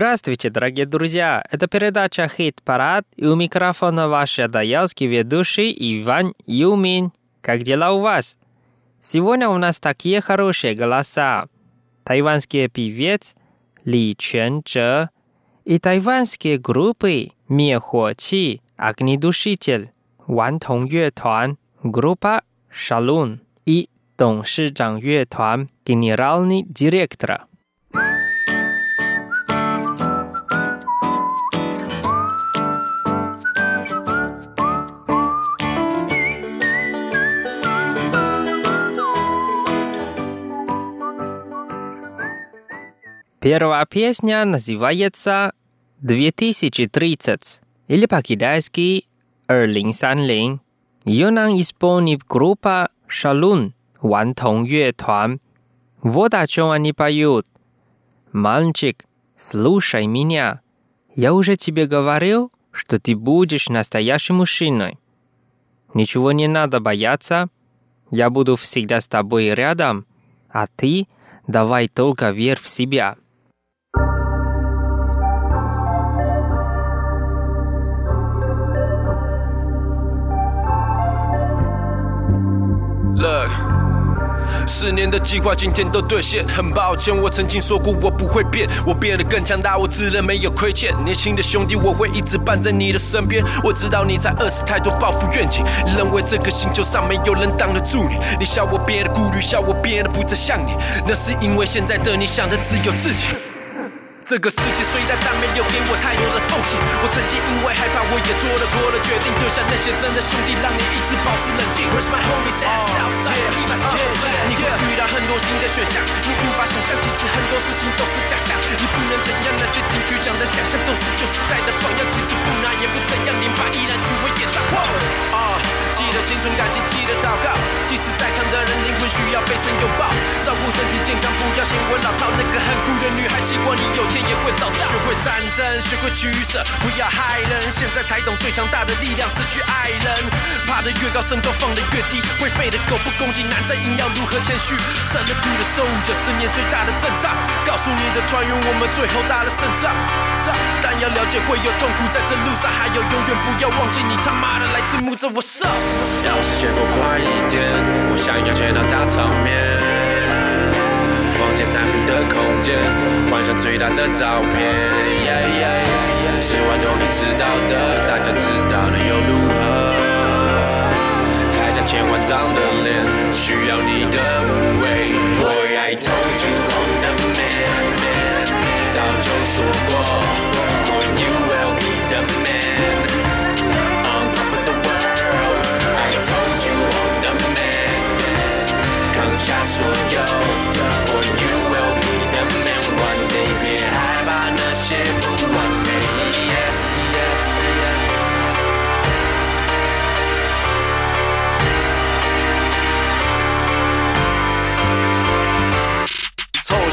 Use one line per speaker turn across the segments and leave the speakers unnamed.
Здравствуйте, дорогие друзья! Это передача «Хит-парад» и у микрофона ваш адаялский ведущий Иван Юмин. Как дела у вас? Сегодня у нас такие хорошие голоса. Тайванский певец Ли Чен Чжэ и тайванские группы Мие Хо Чи, Огнедушитель, Ван Тонг Юэ Туан, группа Шалун и Дон Ши Чжан Юэ Туан, генеральный директор. Первая песня называется «2030» или по-китайски «2030». Ее нам исполнит группа «Шалун» Ван 乐团. Вот о чем они поют. «Мальчик, слушай меня. Я уже тебе говорил, что ты будешь настоящим мужчиной. Ничего не надо бояться. Я буду всегда с тобой рядом, а ты давай только верь в себя».
Look，十年的计划今天都兑现，很抱歉，我曾经说过我不会变，我变得更强大，我自认没有亏欠。年轻的兄弟，我会一直伴在你的身边。我知道你在饿死太多抱负愿景，认为这个星球上没有人挡得住你。你笑我变得顾虑，笑我变得不再像你，那是因为现在的你想的只有自己。这个世界虽大，但没有给我太多的缝隙。我曾经因为害怕，我也做了错的决定，丢下那些真的兄弟，让你一直保持冷静。Where's my homies at? Outside, be my friend. 你会遇到很多新的选项，你无法想象，其实很多事情都是假象。你不能怎样，那些金曲奖的奖项都是旧时代的榜样，其实不难也不怎样，连把依然巡回演唱会。啊，记得心存感激，记得祷告，会找到。学会战争，学会取舍，不要害人。现在才懂最强大的力量，失去爱人。爬得越高，身高放得越低。会飞的狗不攻击，难在硬要如何谦虚。胜了 to 的收五这十年最大的阵仗。告诉你的团员，我们最后打了胜仗。但要了解会有痛苦，在这路上还有永远不要忘记，你他妈的来自木着我上。
要是结果快一点，我想要见到大场面。间三平的空间，换上最大的照片。十万多你知道的，大家知道了又如何？台下千万张的脸，需要你的无畏。Boy I told you I'm the man，早就说过，Boy you will be the man.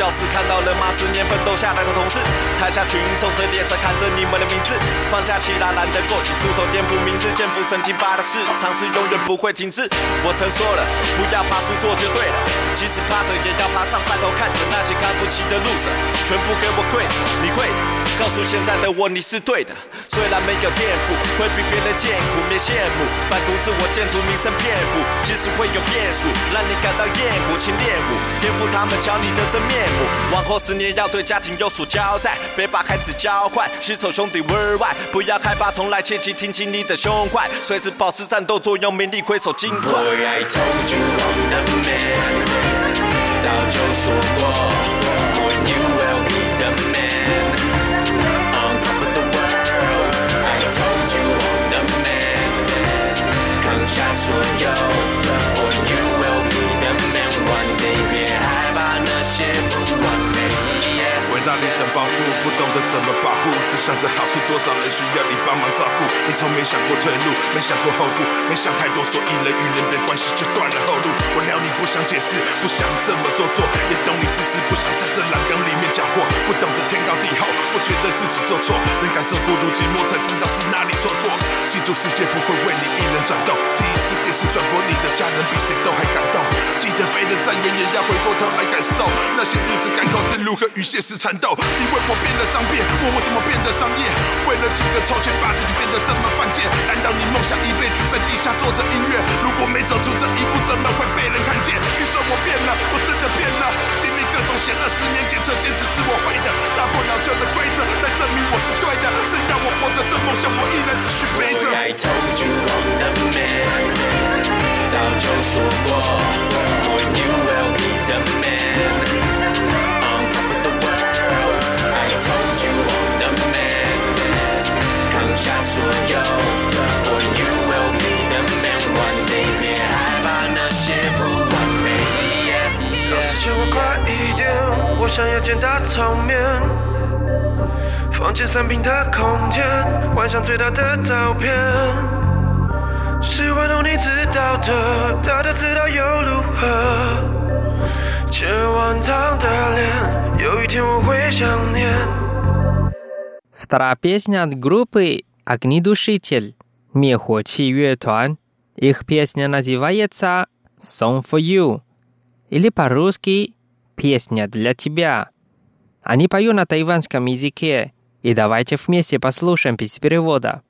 教次看到了吗？十年奋斗下来的同事，台下群众在列车看着你们的名字。放假期啦，懒得过起，出头颠覆明日，肩负曾经发的誓，尝试永远不会停滞。我曾说了，不要怕输错就对了，即使趴着也要爬上山头，看着那些看不起的路者，全部给我跪着。你会的，告诉现在的我你是对的。虽然没有天赋，会比别人艰苦，别羡慕，半途自我建筑，名声遍布，即使会有变数，让你感到厌恶，请练武，颠覆他们瞧你的真面目。往后十年要对家庭有所交代，别把孩子教坏，携手兄弟 worldwide，不要害怕从来，切记挺起你的胸怀，随时保持战斗作用，名利挥手金块。
Boy I told you I'm the man，早就说过
那理想抱负，不懂得怎么保护，只想着好处，多少人需要你帮忙照顾。你从没想过退路，没想过后顾，没想太多，所以人与人的关系就断。想解释，不想这么做作，也懂你自私，不想在这栏杆里面搅和，不懂得天高地厚，不觉得自己做错，能感受孤独寂寞，才知道是哪里错过。记住，世界不会为你一人转动，第一次电视转播，你的家人比谁都还感动。记得飞得再远，也要回过头来感受，那些日子感动是如何与现实缠斗。你为我变得脏变，我为什么变得商业？为了几个臭钱，把自己变得这么犯贱？难道你梦想一辈子在地下做着音乐？如果没走出这一步，怎么会被人看见？你说我变了，我真的变了。经历各种险恶，十年坚持坚持是我会的。打破老旧的规则，来证明我是对的。只要我活着，这梦想我依然继续飞着。
I told you I'm the man，早就说过。
想要简单场面，房间三平的空间，幻想最大的照片，是玩弄你知道的，大家知道又如何？千万张的脸，有一天我会想念。
Вторая песня от группы «Огнедушитель» Мехочи 乐团。Их песня называется «Song for You» или по-русски песня для тебя. Они поют на тайванском языке, и давайте вместе послушаем без перевода.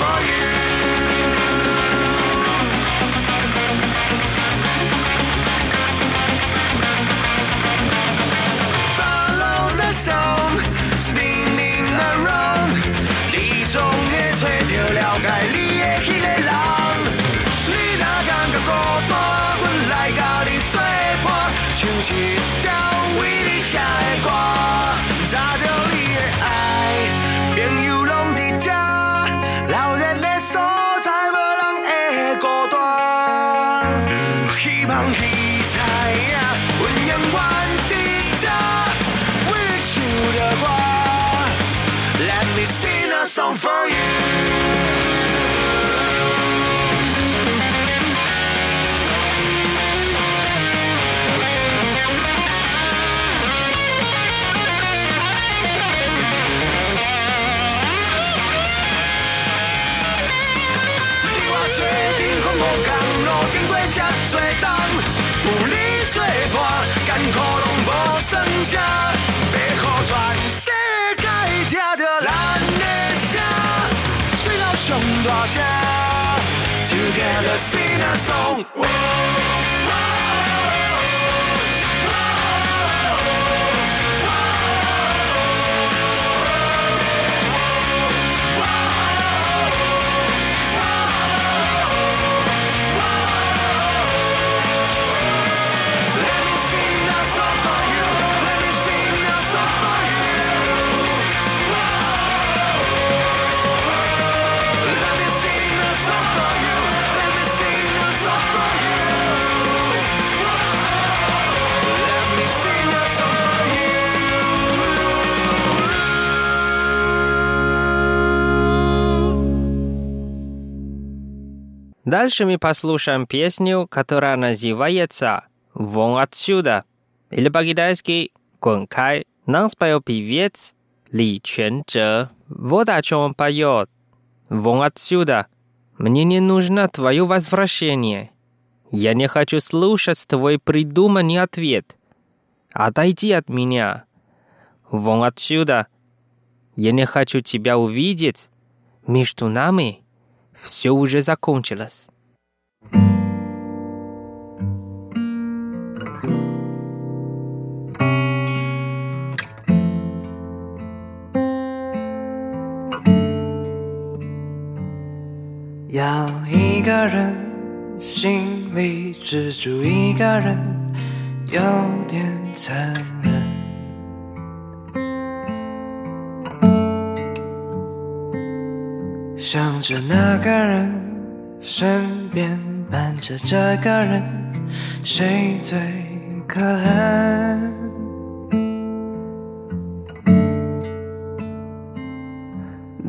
for you. Together sing a song. Whoa.
Дальше мы послушаем песню, которая называется «Вон отсюда» или по-китайски «Гункай». Нам спел певец Ли Чензе. Вот о чем он поет. «Вон отсюда! Мне не нужно твое возвращение. Я не хочу слушать твой придуманный ответ. Отойди от меня. Вон отсюда! Я не хочу тебя увидеть. Между нами...» все уже закончилось.
要一个人心里只住一个人，有点残忍。 想着那个人，身边伴着这个人，谁最可恨？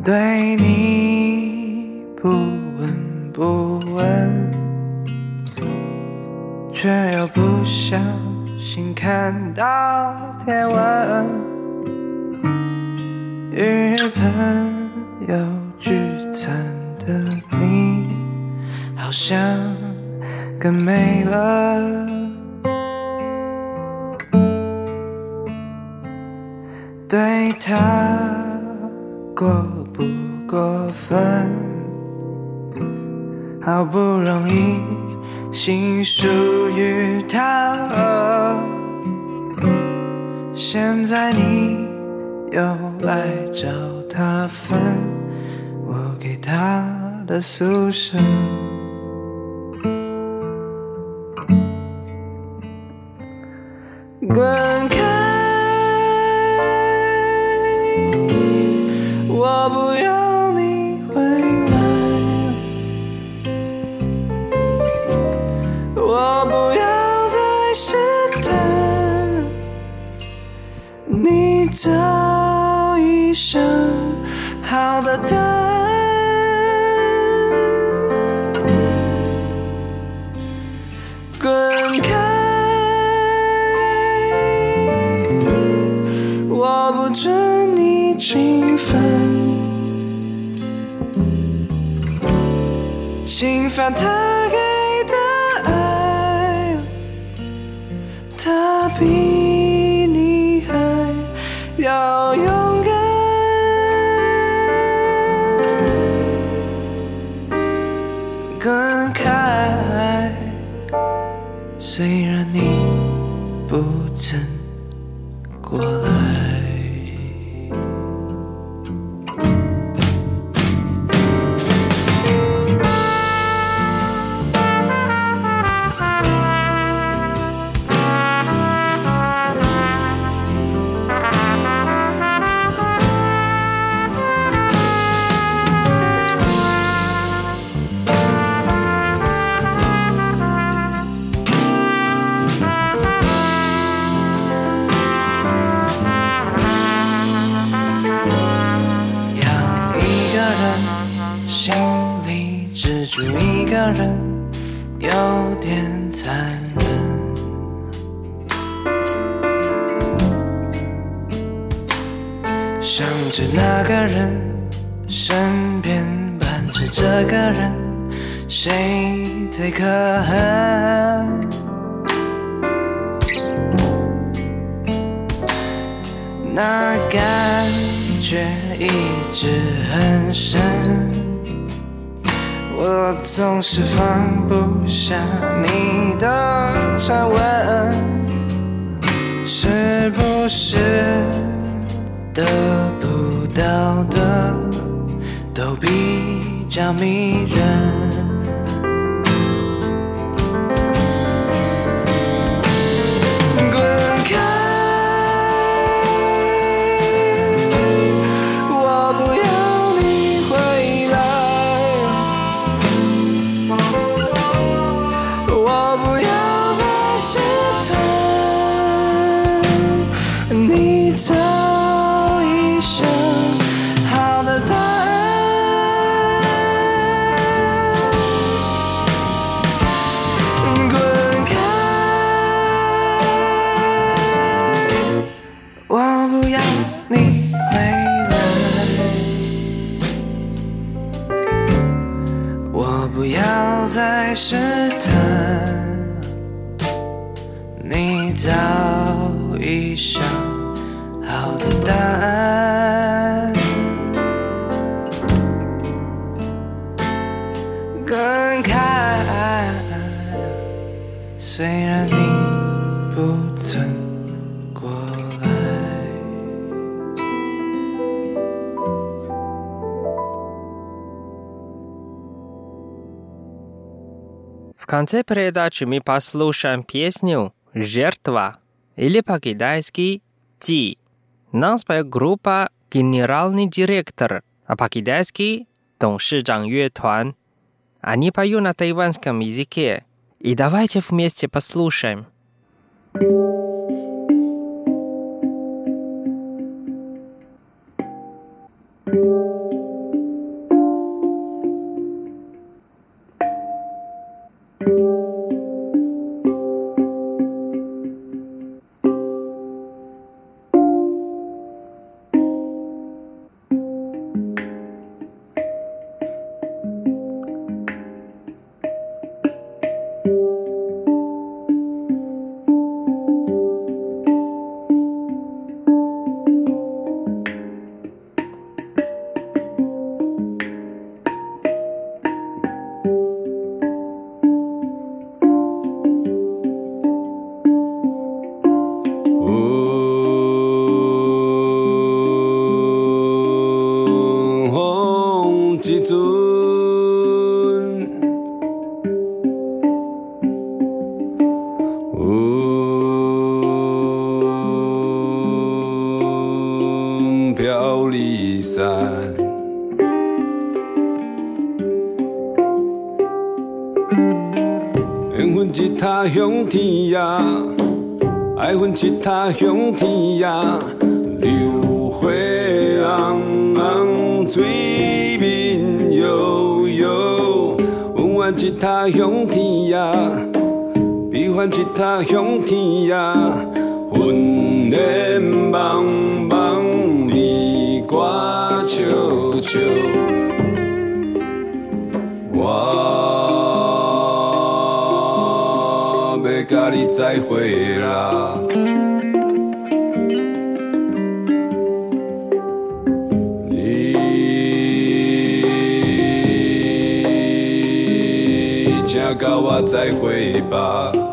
对你不闻不问，却又不小心看到贴文，与朋友想更美了。对他过不过分？好不容易心属于他了，现在你又来找他分我给他的宿舍。Good. 不准你侵犯，侵犯他给的爱，他想着那个人，身边伴着这个人，谁最可恨？那感觉一直很深，我总是放不下你的传闻，是不是得不到的都比较迷人？我不要你回来，我不要再试探，你到 В
конце передачи мы послушаем песню «Жертва» или по-китайски «Ти». Нас поет группа «Генеральный директор», а по-китайски «Доншижан Юэтуан». Они поют на тайванском языке. И давайте вместе послушаем.
thank you 天涯，爱恨一他向天涯，流花红红，水面悠悠，恩怨一他向天涯，悲欢一他向天涯，魂恋茫茫，离歌悄悄。再会啦。你请甲我再会吧。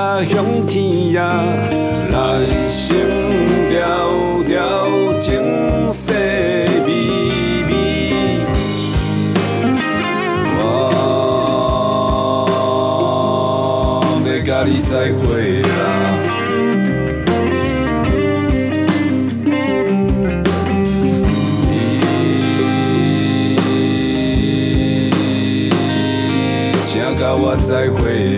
来一他向天涯，来生条条情丝微微。我要甲你再会啦。请甲我再会。